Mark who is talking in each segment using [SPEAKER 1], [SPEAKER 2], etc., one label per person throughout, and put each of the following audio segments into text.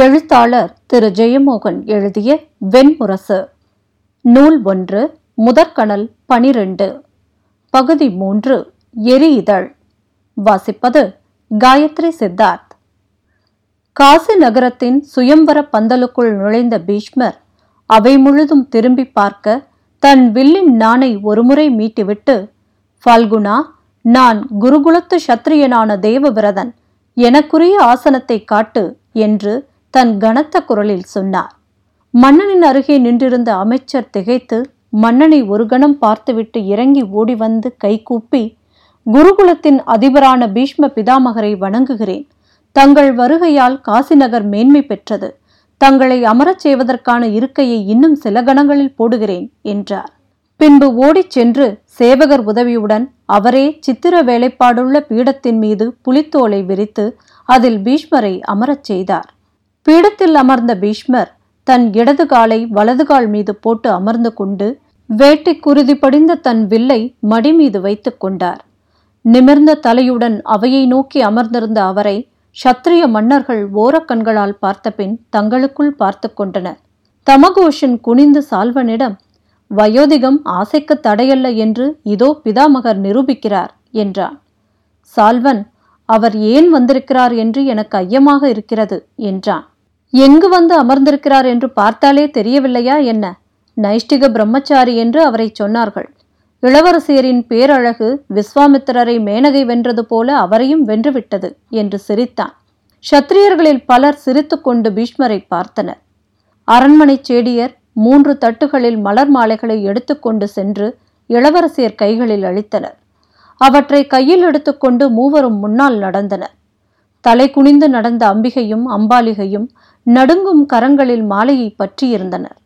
[SPEAKER 1] எழுத்தாளர் திரு. ஜெயமோகன் எழுதிய வெண்முரசு. நூல் ஒன்று முதற்கணல் பனிரெண்டு. பகுதி மூன்று எரி இதழ் வாசிப்பது காயத்ரி சித்தார்த். காசி நகரத்தின் சுயம்பர பந்தலுக்குள் நுழைந்த பீஷ்மர் அவை முழுதும் திரும்பி பார்க்க தன் வில்லின் நாணை ஒருமுறை மீட்டிவிட்டு ஃபால்குனா நான் குருகுலத்து சத்திரியனான தேவவிரதன் எனக்குரிய ஆசனத்தை காட்டு என்று தன் கனத்த குரலில் சொன்னார். மன்னனின் அருகே நின்றிருந்த அமைச்சர் திகைத்து மன்னனை ஒரு கணம் பார்த்துவிட்டு இறங்கி ஓடி வந்து கைகூப்பி குருகுலத்தின் அதிபரான பீஷ்ம பிதாமகரை வணங்குகிறேன். தங்கள் வருகையால் காசிநகர் மேன்மை பெற்றது. தங்களை அமரச் செய்வதற்கான இருக்கையை இன்னும் சில கணங்களில் போடுகிறேன் என்றார். பின்பு ஓடிச் சென்று சேவகர் உதவியுடன் அவரே சித்திர வேலைப்பாடுள்ள பீடத்தின் மீது புலித்தோலை விரித்து அதில் பீஷ்மரை அமரச் செய்தார். பீடத்தில் அமர்ந்த பீஷ்மர் தன் இடது காலை வலது கால் மீது போட்டு அமர்ந்து கொண்டு வேட்டை குருதி படிந்த தன் வில்லை மடி மீது வைத்துக் கொண்டார். நிமிர்ந்த தலையுடன் அவையை நோக்கி அமர்ந்திருந்த அவரை சத்திரிய மன்னர்கள் ஓரக்கண்களால் பார்த்தபின் தங்களுக்குள் பார்த்து கொண்டனர். தமகோஷன் குனிந்து சால்வனிடம் வயோதிகம் ஆசைக்கு தடையல்ல என்று இதோ பிதாமகர் நிரூபிக்கிறார் என்றான். சால்வன் அவர் ஏன் வந்திருக்கிறார் என்று எனக்கு ஐயமாக இருக்கிறது என்றான். எங்கு வந்து அமர்ந்திருக்கிறார் என்று பார்த்தாலே தெரியவில்லையா என்ன? நைஷ்டிக பிரம்மச்சாரி என்று அவரை சொன்னார்கள். இளவரசியரின் பேரழகு விஸ்வாமித்திரரை மேனகை வென்றது போல அவரையும் வென்றுவிட்டது என்று சிரித்தான். சத்திரியர்களில் பலர் சிரித்துக்கொண்டு பீஷ்மரை பார்த்தனர். அரண்மனை சேடியர் மூன்று தட்டுகளில் மலர் மாலைகளை எடுத்துக்கொண்டு சென்று இளவரசியர் கைகளில் அளித்தனர். அவற்றை கையில் எடுத்துக்கொண்டு மூவரும் முன்னால் நடந்தனர். தலை குனிந்து நடந்த அம்பிகையும் அம்பாலிகையும் நடுங்கும் கரங்களில் மாலையை பற்றியிருந்தனர்.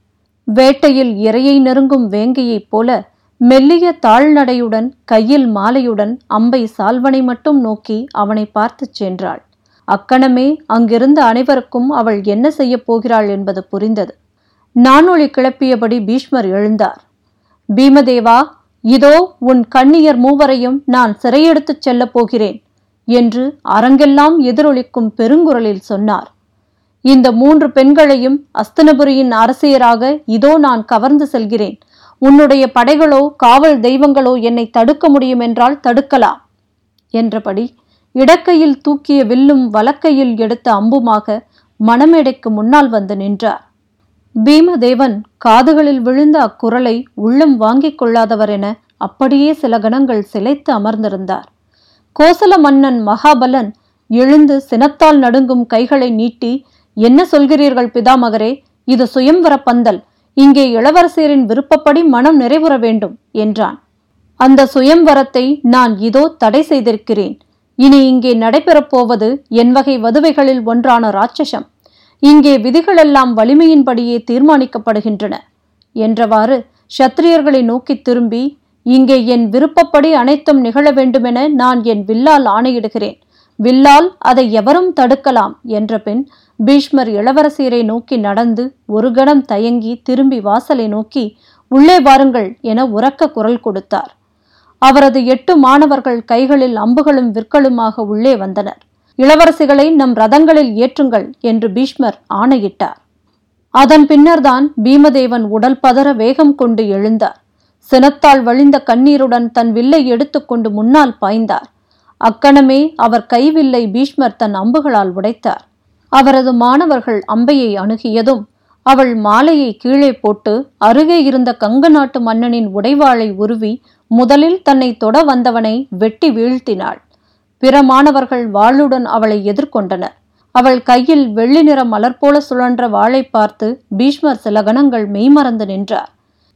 [SPEAKER 1] வேட்டையில் இரையை நெருங்கும் வேங்கையைப் போல மெல்லிய தாழ்நடையுடன் கையில் மாலையுடன் அம்பை சால்வனை மட்டும் நோக்கி அவனை பார்த்துச் சென்றாள். அக்கணமே அங்கிருந்த அனைவருக்கும் அவள் என்ன செய்யப் போகிறாள் என்பது புரிந்தது. நானொளி கிளப்பியபடி பீஷ்மர் எழுந்தார். பீமதேவா இதோ உன் கண்ணியர் மூவரையும் நான் சிறையெடுத்துச் செல்லப் போகிறேன். என்று அரங்கெல்லாம் எதிரொலிக்கும் பெருங்குரலில் சொன்னார். இந்த மூன்று பெண்களையும் அஸ்தனபுரியின் அரசியராக இதோ நான் கவர்ந்து செல்கிறேன். உன்னுடைய படைகளோ காவல் தெய்வங்களோ என்னை தடுக்க முடியும் என்றால் தடுக்கலாம் என்றபடி இடக்கையில் தூக்கிய வில்லும் வலக்கையில் எடுத்த அம்புமாக மணமேடைக்கு முன்னால் வந்து நின்றார். பீமதேவன் காதுகளில் விழுந்த அக்குரலை உள்ளம் வாங்கிக் கொள்ளாதவர் என அப்படியே சில கணங்கள் சிலைத்து அமர்ந்திருந்தார். கோசல மன்னன் மகாபலன் எழுந்து சினத்தால் நடுங்கும் கைகளை நீட்டி என்ன சொல்கிறீர்கள் பிதாமகரே? இது சுயம்வர பந்தல். இங்கே இளவரசியரின் விருப்பப்படி மனம் நிறைவுற வேண்டும் என்றான். அந்த சுயம்வரத்தை நான் இதோ தடை செய்திருக்கிறேன். இனி இங்கே நடைபெறப் போவது என் வகை வதுவைகளில் ஒன்றான ராட்சசம். இங்கே விதிகளெல்லாம் வலிமையின்படியே தீர்மானிக்கப்படுகின்றன என்றவாறு சத்திரியர்களை நோக்கி திரும்பி இங்கே என் விருப்பப்படி அனைத்தும் நிகழ வேண்டுமென நான் என் வில்லால் ஆணையிடுகிறேன். வில்லால் அதை எவரும் தடுக்கலாம் என்ற பின் பீஷ்மர் இளவரசியரை நோக்கி நடந்து ஒரு கணம் தயங்கி திரும்பி வாசலை நோக்கி உள்ளே வாருங்கள் என உரக்க குரல் கொடுத்தார். அவரது எட்டு மாணவர்கள் கைகளில் அம்புகளும் விற்களுமாக உள்ளே வந்தனர். இளவரசிகளை நம் ரதங்களில் ஏற்றுங்கள் என்று பீஷ்மர் ஆணையிட்டார். அதன் பின்னர்தான் பீமதேவன் உடல் பதற வேகம் கொண்டு எழுந்தார். சினத்தால் வழிந்த கண்ணீருடன் தன் வில்லை எடுத்துக்கொண்டு முன்னால் பாய்ந்தார். அக்கணமே அவர் கைவில்லை பீஷ்மர் தன் அம்புகளால் உடைத்தார். அவரது மாணவர்கள் அம்பையை அணுகியதும் அவள் மாலையை கீழே போட்டு அருகே இருந்த கங்க நாட்டு மன்னனின் உடைவாளை உருவி முதலில் தன்னை தொட வந்தவனை வெட்டி வீழ்த்தினாள். பிற மாணவர்கள் வாளுடன் அவளை எதிர்கொண்டனர். அவள் கையில் வெள்ளி நிற மலர் போல சுழன்ற வாளை பார்த்து பீஷ்மர் சில கணங்கள் மெய்மறந்து நின்றார்.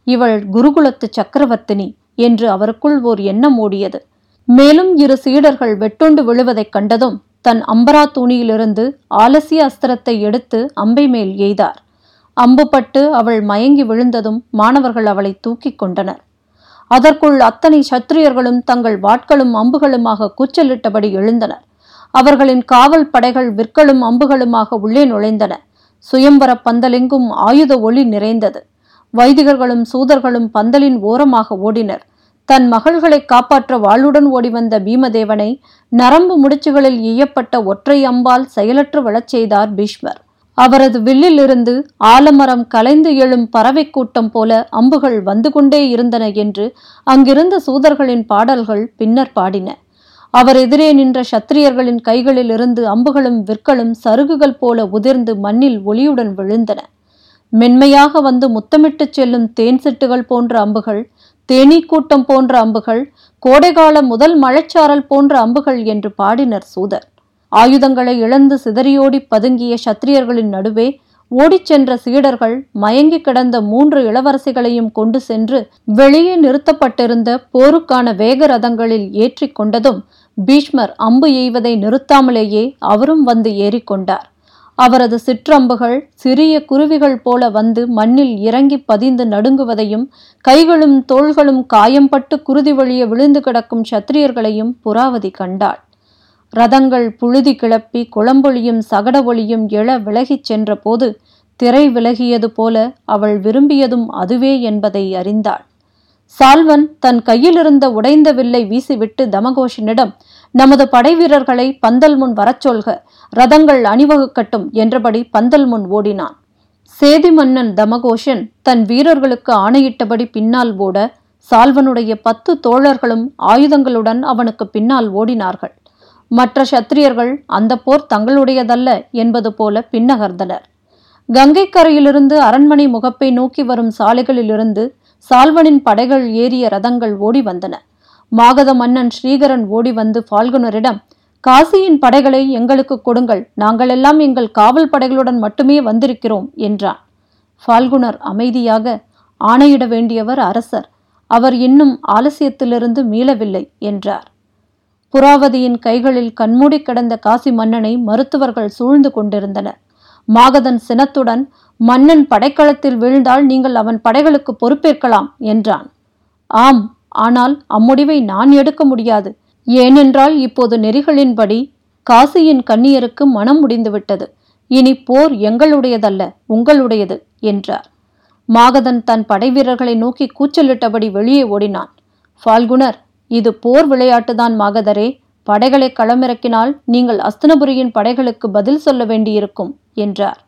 [SPEAKER 1] இவள் குருகுலத்து சக்கரவர்த்தினி என்று அவருக்குள் ஓர் எண்ணம் ஓடியது. மேலும் இரு சீடர்கள் வெட்டுண்டு விழுவதைக் கண்டதும் தன் அம்பரா தூணியிலிருந்து ஆலசிய அஸ்திரத்தை எடுத்து அம்பை மேல் எய்தார். அம்புப்பட்டு அவள் மயங்கி விழுந்ததும் மாணவர்கள் அவளை தூக்கிக் கொண்டனர். அதற்குள் அத்தனை சத்திரியர்களும் தங்கள் வாட்களும் அம்புகளுமாக கூச்சலிட்டபடி எழுந்தனர். அவர்களின் காவல் படைகள் விற்களும் அம்புகளுமாக உள்ளே நுழைந்தன. சுயம்பர பந்தலெங்கும் ஆயுத ஒளி நிறைந்தது. வைதிகர்களும் சூதர்களும் பந்தலின் ஓரமாக ஓடினர். தன் மகள்களை காப்பாற்ற வாளுடன் ஓடிவந்த பீமதேவனை நரம்பு முடிச்சுகளில் ஈயப்பட்ட ஒற்றை அம்பால் செயலற்று விழச் செய்தார் பீஷ்மர். அவரது வில்லிலிருந்து ஆலமரம் கலைந்து எழும் பறவை கூட்டம் போல அம்புகள் வந்து கொண்டே இருந்தன என்று அங்கிருந்த சூதர்களின் பாடல்கள் பின்னர் பாடின. அவர் எதிரே நின்ற சத்திரியர்களின் கைகளிலிருந்து அம்புகளும் விற்களும் சருகுகள் போல உதிர்ந்து மண்ணில் ஒளியுடன் விழுந்தன. மென்மையாக வந்து முத்தமிட்டுச் செல்லும் தேன் சிட்டுகள் போன்ற அம்புகள் தேனீக்கூட்டம் போன்ற அம்புகள் கோடைகால முதல் மழைச்சாரல் போன்ற அம்புகள் என்று பாடினர் சூதர். ஆயுதங்களை இழந்து சிதறியோடி பதுங்கிய சத்திரியர்களின் நடுவே ஓடிச் சென்ற சீடர்கள் மயங்கி கிடந்த மூன்று இளவரசிகளையும் கொண்டு சென்று வெளியே நிறுத்தப்பட்டிருந்த போருக்கான வேக ரதங்களில் ஏற்றி கொண்டதும் பீஷ்மர் அம்பு எய்வதை நிறுத்தாமலேயே அவரும் வந்து ஏறிக்கொண்டார் அவரது சிற்றம்புகள் சிறிய குருவிகள் போல வந்து மண்ணில் இறங்கி பதிந்து நடுங்குவதையும் கைகளும் தோள்களும் காயம்பட்டு குருதி வழிய விழுந்து கிடக்கும் சத்திரியர்களையும் புறாவதி கண்டாள். ரதங்கள் புழுதி கிளப்பி குளம்பொழியும் சகட ஒளியும் எழ விலகிச் சென்றபோது திரை விலகியது போல அவள் விரும்பியதும் அதுவே என்பதை அறிந்தாள். சால்வன் தன் கையிலிருந்த உடைந்த வில்லை வீசிவிட்டு தமகோஷனிடம் நமது படை வீரர்களை பந்தல் முன் வரச் சொல்க ரதங்கள் அணிவகுக்கட்டும் என்றபடி பந்தல் முன் ஓடினான். சேதி மன்னன் தமகோஷன் தன் வீரர்களுக்கு ஆணையிட்டபடி பின்னால் ஓட சால்வனுடைய பத்து தோழர்களும் ஆயுதங்களுடன் அவனுக்கு பின்னால் ஓடினார்கள். மற்ற சத்திரியர்கள் அந்த போர் தங்களுடையதல்ல என்பது போல பின்னகர்ந்தனர். கங்கைக்கரையிலிருந்து அரண்மனை முகப்பை நோக்கி வரும் சாலைகளிலிருந்து சால்வனின் படைகள் ஏறிய ரதங்கள் ஓடி வந்தன. மாகத மன்னன் ஸ்ரீகரன் ஓடி வந்து ஃபால்குனரிடம் காசியின் படைகளை எங்களுக்கு கொடுங்கள். நாங்கள் எல்லாம் எங்கள் காவல் படைகளுடன் மட்டுமே வந்திருக்கிறோம் என்றான். ஃபால்குனர் அமைதியாக ஆணையிட வேண்டியவர் அரசர். அவர் இன்னும் ஆலசியத்திலிருந்து மீளவில்லை என்றார். புறாவதியின் கைகளில் கண்மூடி கிடந்த காசி மன்னனை மருத்துவர்கள் சூழ்ந்து கொண்டிருந்தனர். மாகதன் சினத்துடன் மன்னன் படைக்களத்தில் வீழ்ந்தால் நீங்கள் அவன் படைகளுக்கு பொறுப்பேற்கலாம் என்றான். ஆம் ஆனால் அம்முடிவை நான் எடுக்க முடியாது. ஏனென்றால் இப்போது நெறிகளின்படி காசியின் கண்ணியருக்கு மனம் முடிந்துவிட்டது. இனி போர் எங்களுடையதல்ல உங்களுடையது என்றார். மாகதன் தன் படைவீரர்களை நோக்கி கூச்சலிட்டபடி வெளியே ஓடினான். ஃபால்குனர் இது போர் விளையாட்டுதான் மாகதரே. படைகளை களமிறக்கினால் நீங்கள் அஸ்தனபுரியின் படைகளுக்கு பதில் சொல்ல வேண்டியிருக்கும் என்றார்.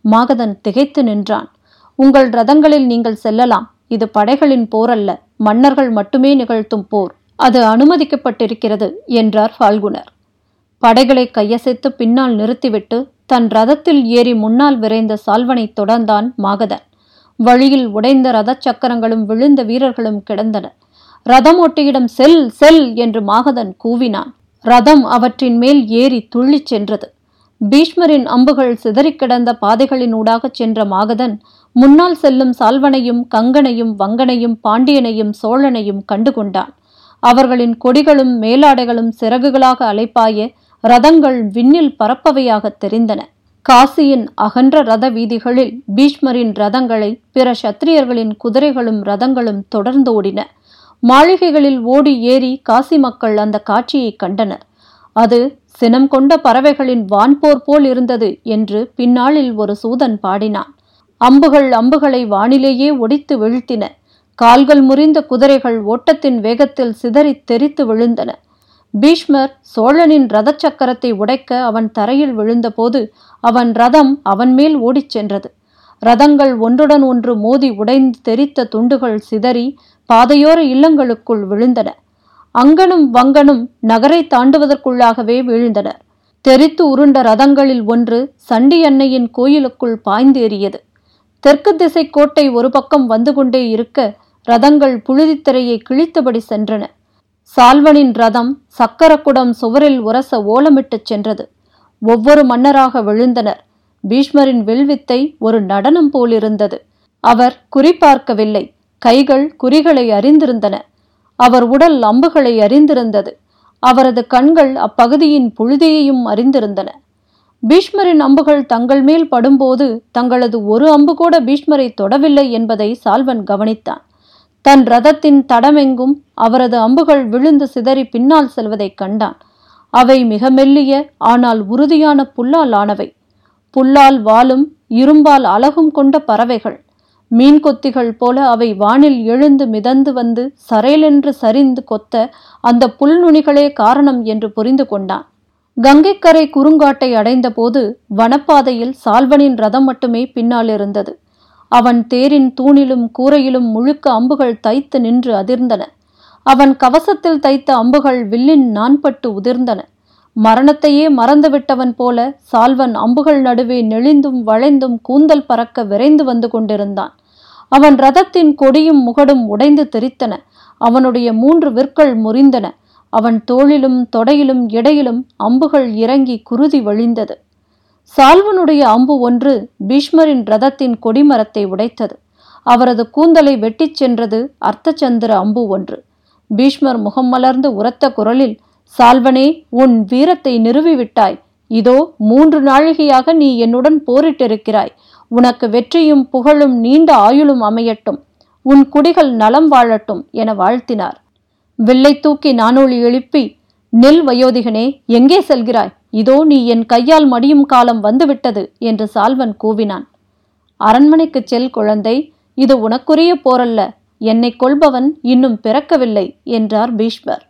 [SPEAKER 1] மாகதன் திகைத்து நின்றான். உங்கள் ரதங்களில் நீங்கள் செல்லலாம். இது படைகளின் போரல்ல. மன்னர்கள் மட்டுமே நிகழ்த்தும் போர் அது அனுமதிக்கப்பட்டிருக்கிறது என்றார் ஃபால்குனர். படைகளை கையசைத்து பின்னால் நிறுத்திவிட்டு தன் ரதத்தில் ஏறி முன்னால் விரைந்த சால்வனை தொடர்ந்தான் மாகதன். வழியில் உடைந்த ரதச் சக்கரங்களும் விழுந்த வீரர்களும் கிடந்தனர் ரதம் ஒட்டியிடம் செல் செல் என்று மாகதன் கூவினான். ரதம் அவற்றின் மேல் ஏறி துள்ளிச் சென்றது. பீஷ்மரின் அம்புகள் சிதறிக் கிடந்த பாதைகளினூடாகச் சென்ற மாகதன் முன்னால் செல்லும் சால்வனையும் கங்கனையும் வங்கனையும் பாண்டியனையும் சோழனையும் கண்டுகொண்டான். அவர்களின் கொடிகளும் மேலாடைகளும் சிறகுகளாக அலைப்பாய ரதங்கள் விண்ணில் பரப்பவையாகத் தெரிந்தன. காசியின் அகன்ற ரத வீதிகளில் பீஷ்மரின் ரதங்களை பிற சத்திரியர்களின் குதிரைகளும் ரதங்களும் தொடர்ந்து ஓடின மாளிகைகளில் ஓடி ஏறி காசி மக்கள் அந்த காட்சியை கண்டனர். அது சினம் கொண்ட பறவைகளின் வான்போர் போல் இருந்தது என்று பின்னாளில் ஒரு சூதன் பாடினான். அம்புகள் அம்புகளை வானிலேயே ஒடித்து வீழ்த்தின. கால்கள் முறிந்த குதிரைகள் ஓட்டத்தின் வேகத்தில் சிதறி தெரித்து விழுந்தன. பீஷ்மர் சோழனின் ரதச் சக்கரத்தை உடைக்க அவன் தரையில் விழுந்தபோது அவன் ரதம் அவன் மேல் ஓடிச் சென்றது. ரதங்கள் ஒன்றுடன் ஒன்று மோதி உடைந்து தெரித்த துண்டுகள் சிதறி பாதையோர இல்லங்களுக்குள் விழுந்தன. அங்கனும் வங்கனும் நகரை தாண்டுவதற்குள்ளாகவே வீழ்ந்தனர். தெரித்து உருண்ட ரதங்களில் ஒன்று சண்டி அன்னையின் கோயிலுக்குள் பாய்ந்தேறியது. தெற்கு திசை கோட்டை ஒரு பக்கம் வந்து கொண்டே இருக்க ரதங்கள் புழுதித்திரையை கிழித்தபடி சென்றன. சால்வனின் ரதம் சக்கரக்குடம் சுவரில் உரச ஓலமிட்டுச் சென்றது. ஒவ்வொரு மன்னராக விழுந்தனர். பீஷ்மரின் வில்வித்தை ஒரு நடனம் போலிருந்தது. அவர் குறிப்பார்க்கவில்லை கைகள் குறிகளை அறிந்திருந்தன. அவர் உடல் அம்புகளை அறிந்திருந்தது. அவரது கண்கள் அப்பகுதியின் புழுதியையும் அறிந்திருந்தன. பீஷ்மரின் அம்புகள் தங்கள் மேல் படும்போது தங்களது ஒரு அம்பு கூட பீஷ்மரை தொடவில்லை என்பதை சால்வன் கவனித்தான். தன் ரதத்தின் தடமெங்கும் அவரது அம்புகள் விழுந்து சிதறி பின்னால் செல்வதைக் கண்டான். அவை மிக மெல்லிய ஆனால் உறுதியான புல்லால் ஆனவை. புல்லால் வாலும் இரும்பால் அழகும் கொண்ட பறவைகள். மீன் கொத்திகள் போல அவை வானில் எழுந்து மிதந்து வந்து சரையலென்று சரிந்து கொத்த அந்த புல்நுனிகளே காரணம் என்று புரிந்து கொண்டான். கங்கைக்கரை குறுங்காட்டை அடைந்தபோது வனப்பாதையில் சால்வனின் ரதம் மட்டுமே பின்னால் இருந்தது. அவன் தேரின் தூணிலும் கூரையிலும் முழுக்க அம்புகள் தைத்து நின்று அதிர்ந்தன. அவன் கவசத்தில் தைத்த அம்புகள் வில்லின் நான்பட்டு உதிர்ந்தன. மரணத்தையே மறந்துவிட்டவன் போல சால்வன் அம்புகள் நடுவே நெளிந்தும் வளைந்தும் கூந்தல் பறக்க விரைந்து வந்து கொண்டிருந்தான். அவன் ரதத்தின் கொடியும் முகடும் உடைந்து தெரித்தன. அவனுடைய மூன்று விற்கள் முறிந்தன. அவன் தோளிலும் தொடையிலும் இடையிலும் அம்புகள் இறங்கி குருதி வழிந்தது. சால்வனுடைய அம்பு ஒன்று பீஷ்மரின் ரதத்தின் கொடிமரத்தை உடைத்தது. அவரது கூந்தலை வெட்டிச் சென்றது அர்த்தச்சந்திர அம்பு ஒன்று. பீஷ்மர் முகம் மலர்ந்து உரத்த குரலில் சால்வனே உன் வீரத்தை நிறுவிவிட்டாய். இதோ மூன்று நாழிகையாக நீ என்னுடன் போரிட்டிருக்கிறாய். உனக்கு வெற்றியும் புகழும் நீண்ட ஆயுளும் அமையட்டும். உன் குடிகள் நலம் வாழட்டும் என வாழ்த்தினார். வில்லை தூக்கி நானொலி எழுப்பி நெல் வயோதிகனே எங்கே செல்கிறாய்? இதோ நீ என் கையால் மடியும் காலம் வந்துவிட்டது என்று சால்வன் கூவினான். அரண்மனைக்குச் செல் குழந்தை. இது உனக்குரிய போரல்ல. என்னை கொள்பவன் இன்னும் பிறக்கவில்லை என்றார் பீஷ்மர்.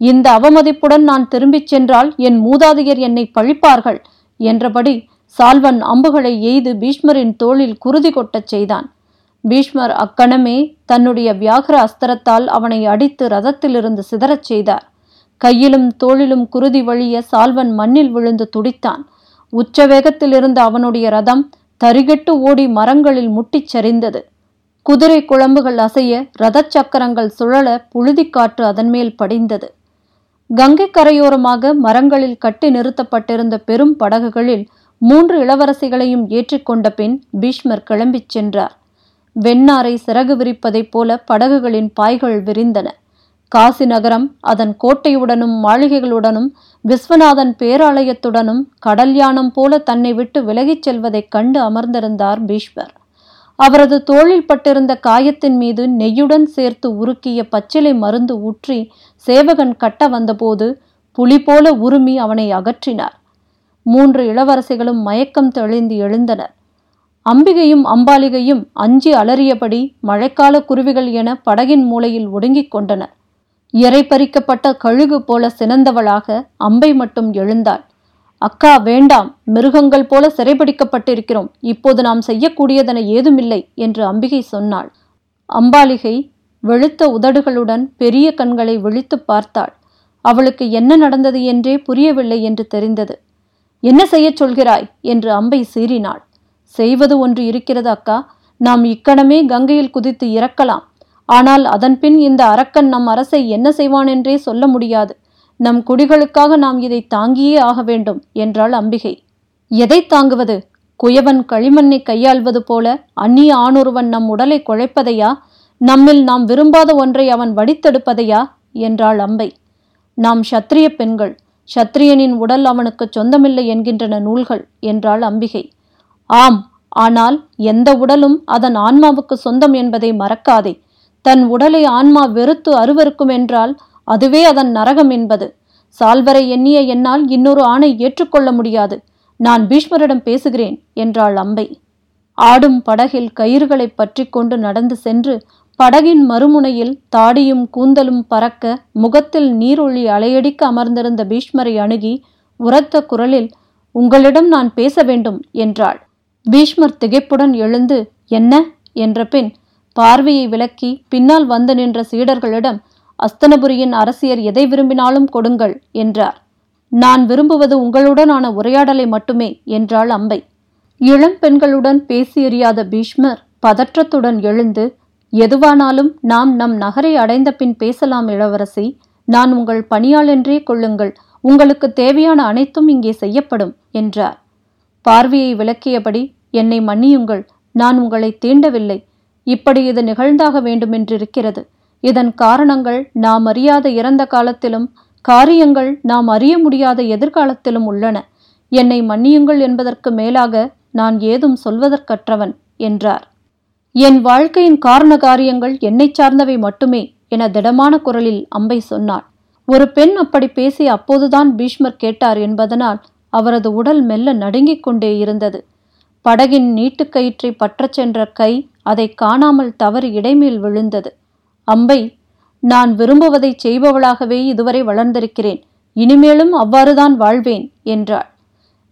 [SPEAKER 1] இந்த அவமதிப்புடன் நான் திரும்பிச் சென்றால் என் மூதாதையர் என்னை பழிப்பார்கள் என்றபடி சால்வன் அம்புகளை எய்து பீஷ்மரின் தோளில் குருதி கொட்டச் செய்தான். பீஷ்மர் அக்கணமே தன்னுடைய வியாகர அஸ்திரத்தால் அவனை அடித்து ரதத்திலிருந்து சிதறச் செய்தார். கையிலும் தோளிலும் குருதி வழிய சால்வன் மண்ணில் விழுந்து துடித்தான். உச்ச வேகத்தில் இருந்த அவனுடைய ரதம் தரிகெட்டு ஓடி மரங்களில் முட்டிச் சரிந்தது. குதிரை குழம்புகள் அசைய ரதச் சக்கரங்கள் சுழல புழுதிக்காற்று அதன் மேல் படிந்தது. கங்கை கரையோரமாக மரங்களில் கட்டி நிறுத்தப்பட்டிருந்த பெரும் படகுகளில் மூன்று இளவரசிகளையும் ஏற்றிக்கொண்ட பின் பீஷ்மர் கிளம்பிச் சென்றார். வெண்ணாரை சிறகு விரிப்பதைப் போல படகுகளின் பாய்கள் விரிந்தன. காசி நகரம் அதன் கோட்டையுடனும் மாளிகைகளுடனும் விஸ்வநாதன் பேராலயத்துடனும் கடல் யானம் போல தன்னை விட்டு விலகிச் செல்வதைக் கண்டு அமர்ந்திருந்தார் பீஷ்மர். அவரது தோளில் பட்டிருந்த காயத்தின் மீது நெய்யுடன் சேர்த்து உருக்கிய பச்சிலை மருந்து ஊற்றி சேவகன் கட்ட வந்தபோது புலி போல உருமி அவனை அகற்றினார். மூன்று இளவரசிகளும் மயக்கம் தெளிந்து எழுந்தனர். அம்பிகையும் அம்பாலிகையும் அஞ்சி அலறியபடி மழைக்கால குருவிகள் என படகின் மூலையில் ஒடுங்கிக் கொண்டனர். இறை பறிக்கப்பட்ட கழுகு போல சினந்தவளாக அம்பை மட்டும் எழுந்தாள். அக்கா வேண்டாம். மிருகங்கள் போல சிறைபிடிக்கப்பட்டிருக்கிறோம். இப்போது நாம் செய்யக்கூடியதென ஏதுமில்லை என்று அம்பிகை சொன்னாள். அம்பாலிகை வெளுத்த உதடுகளுடன் பெரிய கண்களை விழித்துப் பார்த்தாள். அவளுக்கு என்ன நடந்தது என்றே புரியவில்லை என்று தெரிந்தது. என்ன செய்யச் சொல்கிறாய்? என்று அம்பை சீறினாள். செய்வது ஒன்று இருக்கிறது அக்கா. நாம் இக்கணமே கங்கையில் குதித்து இறக்கலாம். ஆனால் அதன்பின் இந்த அரக்கன் நம் அரசை என்ன செய்வான் என்றே சொல்ல முடியாது. நம் குடிகளுக்காக நாம் இதை தாங்கியே ஆக வேண்டும் என்றாள் அம்பிகை. எதை தாங்குவது? குயவன் களிமண்ணை கையாள்வது போல அந்நிய ஆணொருவன் நம் உடலை குழைப்பதையா? நம்மில் நாம் விரும்பாத ஒன்றை அவன் வடித்தெடுப்பதையா? என்றாள் அம்பை. நாம் சத்திரிய பெண்கள் சத்திரியனின் உடல் அவனுக்கு சொந்தமில்லை என்கின்றன நூல்கள் என்றாள் அம்பிகை. ஆம் ஆனால் எந்த உடலும் அதன் ஆன்மாவுக்கு சொந்தம் என்பதை மறக்காதே. தன் உடலை ஆன்மா வெறுத்து அருவருக்கும் என்றால் அதுவே அதன் நரகம் என்பது. சால்வரை எண்ணிய என்னால் இன்னொரு ஆணை ஏற்றுக்கொள்ள முடியாது. நான் பீஷ்மரிடம் பேசுகிறேன் என்றாள் அம்பை. ஆடும் படகில் கயிறுகளை பற்றி கொண்டு நடந்து சென்று படகின் மறுமுனையில் தாடியும் கூந்தலும் பறக்க முகத்தில் நீரொளி அலையடிக்க அமர்ந்திருந்த பீஷ்மரை அணுகி உரத்த குரலில் உங்களிடம் நான் பேச வேண்டும் என்றாள். பீஷ்மர் திகைப்புடன் எழுந்து என்ன? என்ற பின் பார்வையை விலக்கி பின்னால் வந்து நின்ற சீடர்களிடம் அஸ்தனபுரியின் அரசியர் எதை விரும்பினாலும் கொடுங்கள் என்றார். நான் விரும்புவது உங்களுடனான உரையாடலை மட்டுமே என்றாள் அம்பை. இளம் பெண்களுடன் பேசியறியாத பீஷ்மர் பதற்றத்துடன் எழுந்து எதுவானாலும் நாம் நம் நகரை அடைந்த பின் பேசலாம் இளவரசி நான் உங்கள் பணியாளென்றே கொள்ளுங்கள் உங்களுக்கு தேவையான அனைத்தும் இங்கே செய்யப்படும் என்றார். பார்வையை விளக்கியபடி என்னை மன்னியுங்கள் நான் உங்களை தீண்டவில்லை இப்படி இது நிகழ்ந்தாக வேண்டுமென்றிருக்கிறது இதன் காரணங்கள் நாம் அறியாத இறந்த காலத்திலும் காரியங்கள் நாம் அறிய முடியாத எதிர்காலத்திலும் உள்ளன. என்னை மன்னியுங்கள் என்பதற்கு மேலாக நான் ஏதும் சொல்வதற்கற்றவன் என்றார். என் வாழ்க்கையின் காரண காரியங்கள் என்னை சார்ந்தவை மட்டுமே என திடமான குரலில் அம்பை சொன்னாள். ஒரு பெண் அப்படி பேசி அப்போதுதான் பீஷ்மர் கேட்டார் என்பதனால் அவரது உடல் மெல்ல நடுங்கிக் கொண்டே இருந்தது. படகின் நீட்டுக்கயிற்றை பற்றச் சென்ற கை அதை காணாமல் தவறி இடைமேல் விழுந்தது. அம்பை நான் விரும்புவதை செய்பவளாகவே இதுவரை வளர்ந்திருக்கிறேன். இனிமேலும் அவ்வாறுதான் வாழ்வேன் என்றாள்.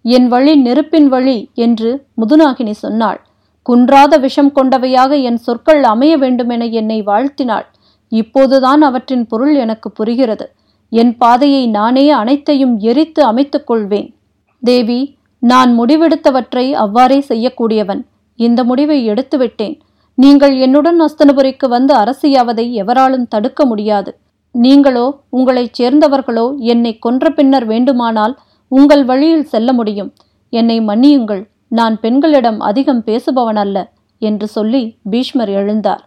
[SPEAKER 1] என் வழி நெருப்பின் வழி என்று முதுநாகினி சொன்னாள். குன்றாத விஷம் கொண்டவையாக என் சொற்கள் அமைய வேண்டுமென என்னை வாழ்த்தினாள். இப்போதுதான் அவற்றின் பொருள் எனக்கு புரிகிறது. என் பாதையை நானே அனைத்தையும் எரித்து அமைத்துக் கொள்வேன். தேவி நான் முடிவெடுத்தவற்றை அவ்வாறே செய்யக்கூடியவன். இந்த முடிவை எடுத்துவிட்டேன். நீங்கள் என்னுடன் அஸ்தனபுரிக்கு வந்து அரசியாவதை எவராலும் தடுக்க முடியாது. நீங்களோ உங்களைச் சேர்ந்தவர்களோ என்னை கொன்ற பின்னர் வேண்டுமானால் உங்கள் வழியில் செல்ல முடியும். என்னை மன்னியுங்கள் நான் பெண்களிடம் அதிகம் பேசுபவன் அல்ல என்று சொல்லி பீஷ்மர் எழுந்தார்.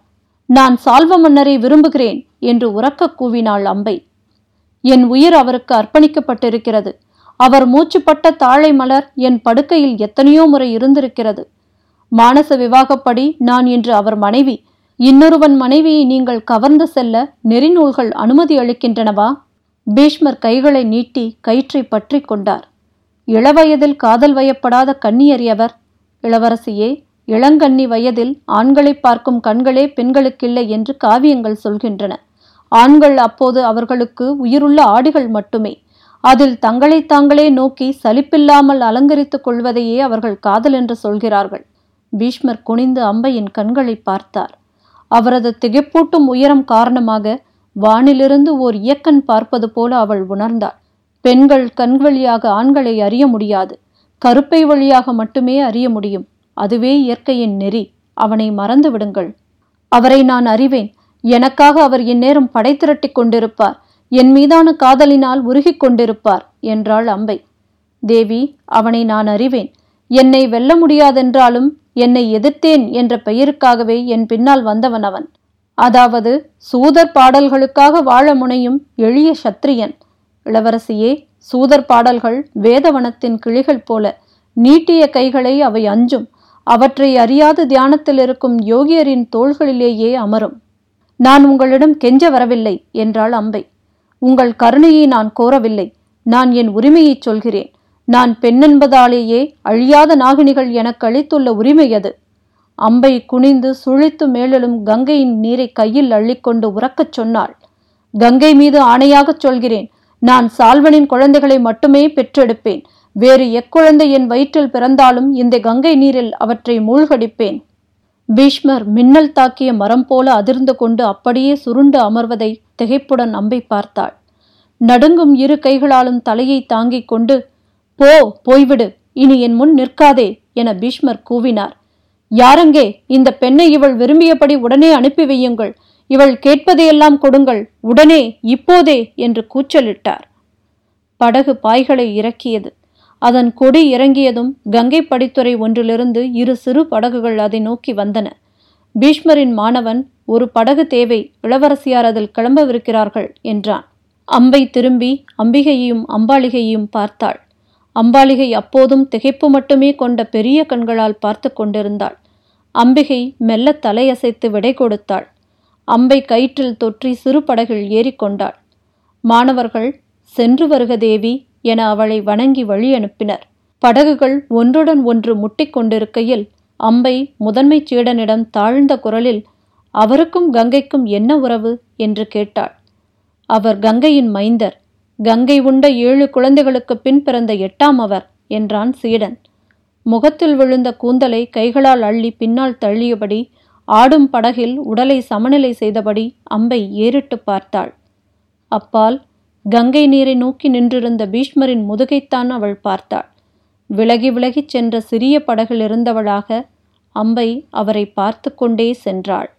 [SPEAKER 1] நான் சால்வ மன்னரை விரும்புகிறேன் என்று உறக்கக் கூவினாள் அம்பை. என் உயிர் அவருக்கு அர்ப்பணிக்கப்பட்டிருக்கிறது. அவர் மூச்சுப்பட்ட தாழை மலர் என் படுக்கையில் எத்தனையோ முறை இருந்திருக்கிறது. மானச விவாகப்படி நான் இன்று அவர் மனைவி இன்னொருவன் மனைவியை நீங்கள் கவர்ந்து செல்ல நெறிநூல்கள் அனுமதி அளிக்கின்றனவா? பீஷ்மர் கைகளை நீட்டி கயிற்றை பற்றி கொண்டார். இளவயதில் காதல் வயப்படாத கன்னியறியவர் இளவரசியே இளங்கண்ணி வயதில் ஆண்களை பார்க்கும் கண்களே பெண்களுக்கில்லை என்று காவியங்கள் சொல்கின்றன. ஆண்கள் அப்போது அவர்களுக்கு உயிருள்ள ஆடிகள் மட்டுமே. அதில் தங்களை தாங்களே நோக்கி சலிப்பில்லாமல் அலங்கரித்துக் கொள்வதையே அவர்கள் காதல் என்று சொல்கிறார்கள். பீஷ்மர் குனிந்து அம்பையின் கண்களை பார்த்தார். அவரது திகைப்பூட்டும் உயரம் காரணமாக வானிலிருந்து ஓர் இயக்கன் பார்ப்பது போல அவள் உணர்ந்தாள். பெண்கள் கண் வழியாக ஆண்களை அறிய முடியாது. கருப்பை வழியாக மட்டுமே அறிய முடியும். அதுவே இயற்கையின் நெறி. அவனை மறந்து விடுங்கள். அவரை நான் அறிவேன். எனக்காக அவர் இந்நேரம் படை திரட்டிக் கொண்டிருப்பார். என் மீதான காதலினால் உருகிக் கொண்டிருப்பார் என்றாள் அம்பை. தேவி அவனை நான் அறிவேன். என்னை வெல்ல முடியாதென்றாலும் என்னை எதிர்த்தேன் என்ற பெயருக்காகவே என் பின்னால் வந்தவன் அவன். அதாவது சூதர் பாடல்களுக்காக வாழ முனையும் எளிய சத்திரியன். இளவரசியே சூதர் பாடல்கள் வேதவனத்தின் கிளிகள் போல நீட்டிய கைகளை அவை அஞ்சும். அவற்றை அறியாத தியானத்தில் இருக்கும் யோகியரின் தோள்களிலேயே அமரும். நான் உங்களிடம் கெஞ்ச வரவில்லை என்றாள் அம்பை. உங்கள் கருணையை நான் கோரவில்லை. நான் என் உரிமையை சொல்கிறேன். நான் பெண்ணென்பதாலேயே அழியாத நாகினிகள் எனக்கு அளித்துள்ள உரிமை அது அம்பை குனிந்து சுழித்து மேலெழும் கங்கையின் நீரை கையில் அள்ளிக்கொண்டு உறக்கச் சொன்னாள். கங்கை மீது ஆணையாகச் சொல்கிறேன் நான் சால்வனின் குழந்தைகளை மட்டுமே பெற்றெடுப்பேன். வேறு எக்குழந்தை என் வயிற்றில் பிறந்தாலும் இந்த கங்கை நீரில் அவற்றை மூழ்கடிப்பேன். பீஷ்மர் மின்னல் தாக்கிய மரம் போல அதிர்ந்து கொண்டு அப்படியே சுருண்டு அமர்வதை திகைப்புடன் அம்பை பார்த்தாள். நடுங்கும் இரு கைகளாலும் தலையை தாங்கிக் கொண்டு போ போய்விடு. இனி என் முன் நிற்காதே என பீஷ்மர் கூவினார். யாரங்கே இந்த பெண்ணை இவள் விரும்பியபடி உடனே அனுப்பி வையுங்கள். இவள் கேட்பதையெல்லாம் கொடுங்கள். உடனே இப்போதே என்று கூச்சலிட்டார். படகு பாய்களை இறக்கியது. அதன் கொடி இறங்கியதும் கங்கை படித்துறை ஒன்றிலிருந்து இரு சிறு படகுகள் அதை நோக்கி வந்தன. பீஷ்மரின் மாணவன் ஒரு படகு தேவை. இளவரசியார் அதில் கிளம்பவிருக்கிறார்கள் என்றான். அம்பை திரும்பி அம்பிகையையும் அம்பாளிகையையும் பார்த்தாள். அம்பாளிகை அப்போதும் திகைப்பு மட்டுமே கொண்ட பெரிய கண்களால் பார்த்து கொண்டிருந்தாள். அம்பிகை மெல்ல தலையசைத்து விடை கொடுத்தாள். அம்பை கயிற்றில் தொற்றி சிறு படகில் ஏறிக்கொண்டாள் மாணவர்கள் சென்று வருக தேவி என அவளை வணங்கி வழி அனுப்பினர். படகுகள் ஒன்றுடன் ஒன்று முட்டிக்கொண்டிருக்கையில் அம்பை முதன்மைச் சீடனிடம் தாழ்ந்த குரலில் அவருக்கும் கங்கைக்கும் என்ன உறவு? என்று கேட்டாள். அவர் கங்கையின் மைந்தர். கங்கை உண்ட ஏழு குழந்தைகளுக்கு பின் பிறந்த எட்டாம் அவர் என்றான் சீடன். முகத்தில் விழுந்த கூந்தலை கைகளால் அள்ளி பின்னால் தள்ளியபடி ஆடும் படகில் உடலை சமநிலை செய்தபடி அம்பை ஏறிட்டு பார்த்தாள். அப்பால் கங்கை நீரை நோக்கி நின்றிருந்த பீஷ்மரின் முதுகைத்தான் அவள் பார்த்தாள். விலகி விலகிச் சென்ற சிறிய படகில் இருந்தவளாக அம்பை அவரை பார்த்து கொண்டே சென்றாள்.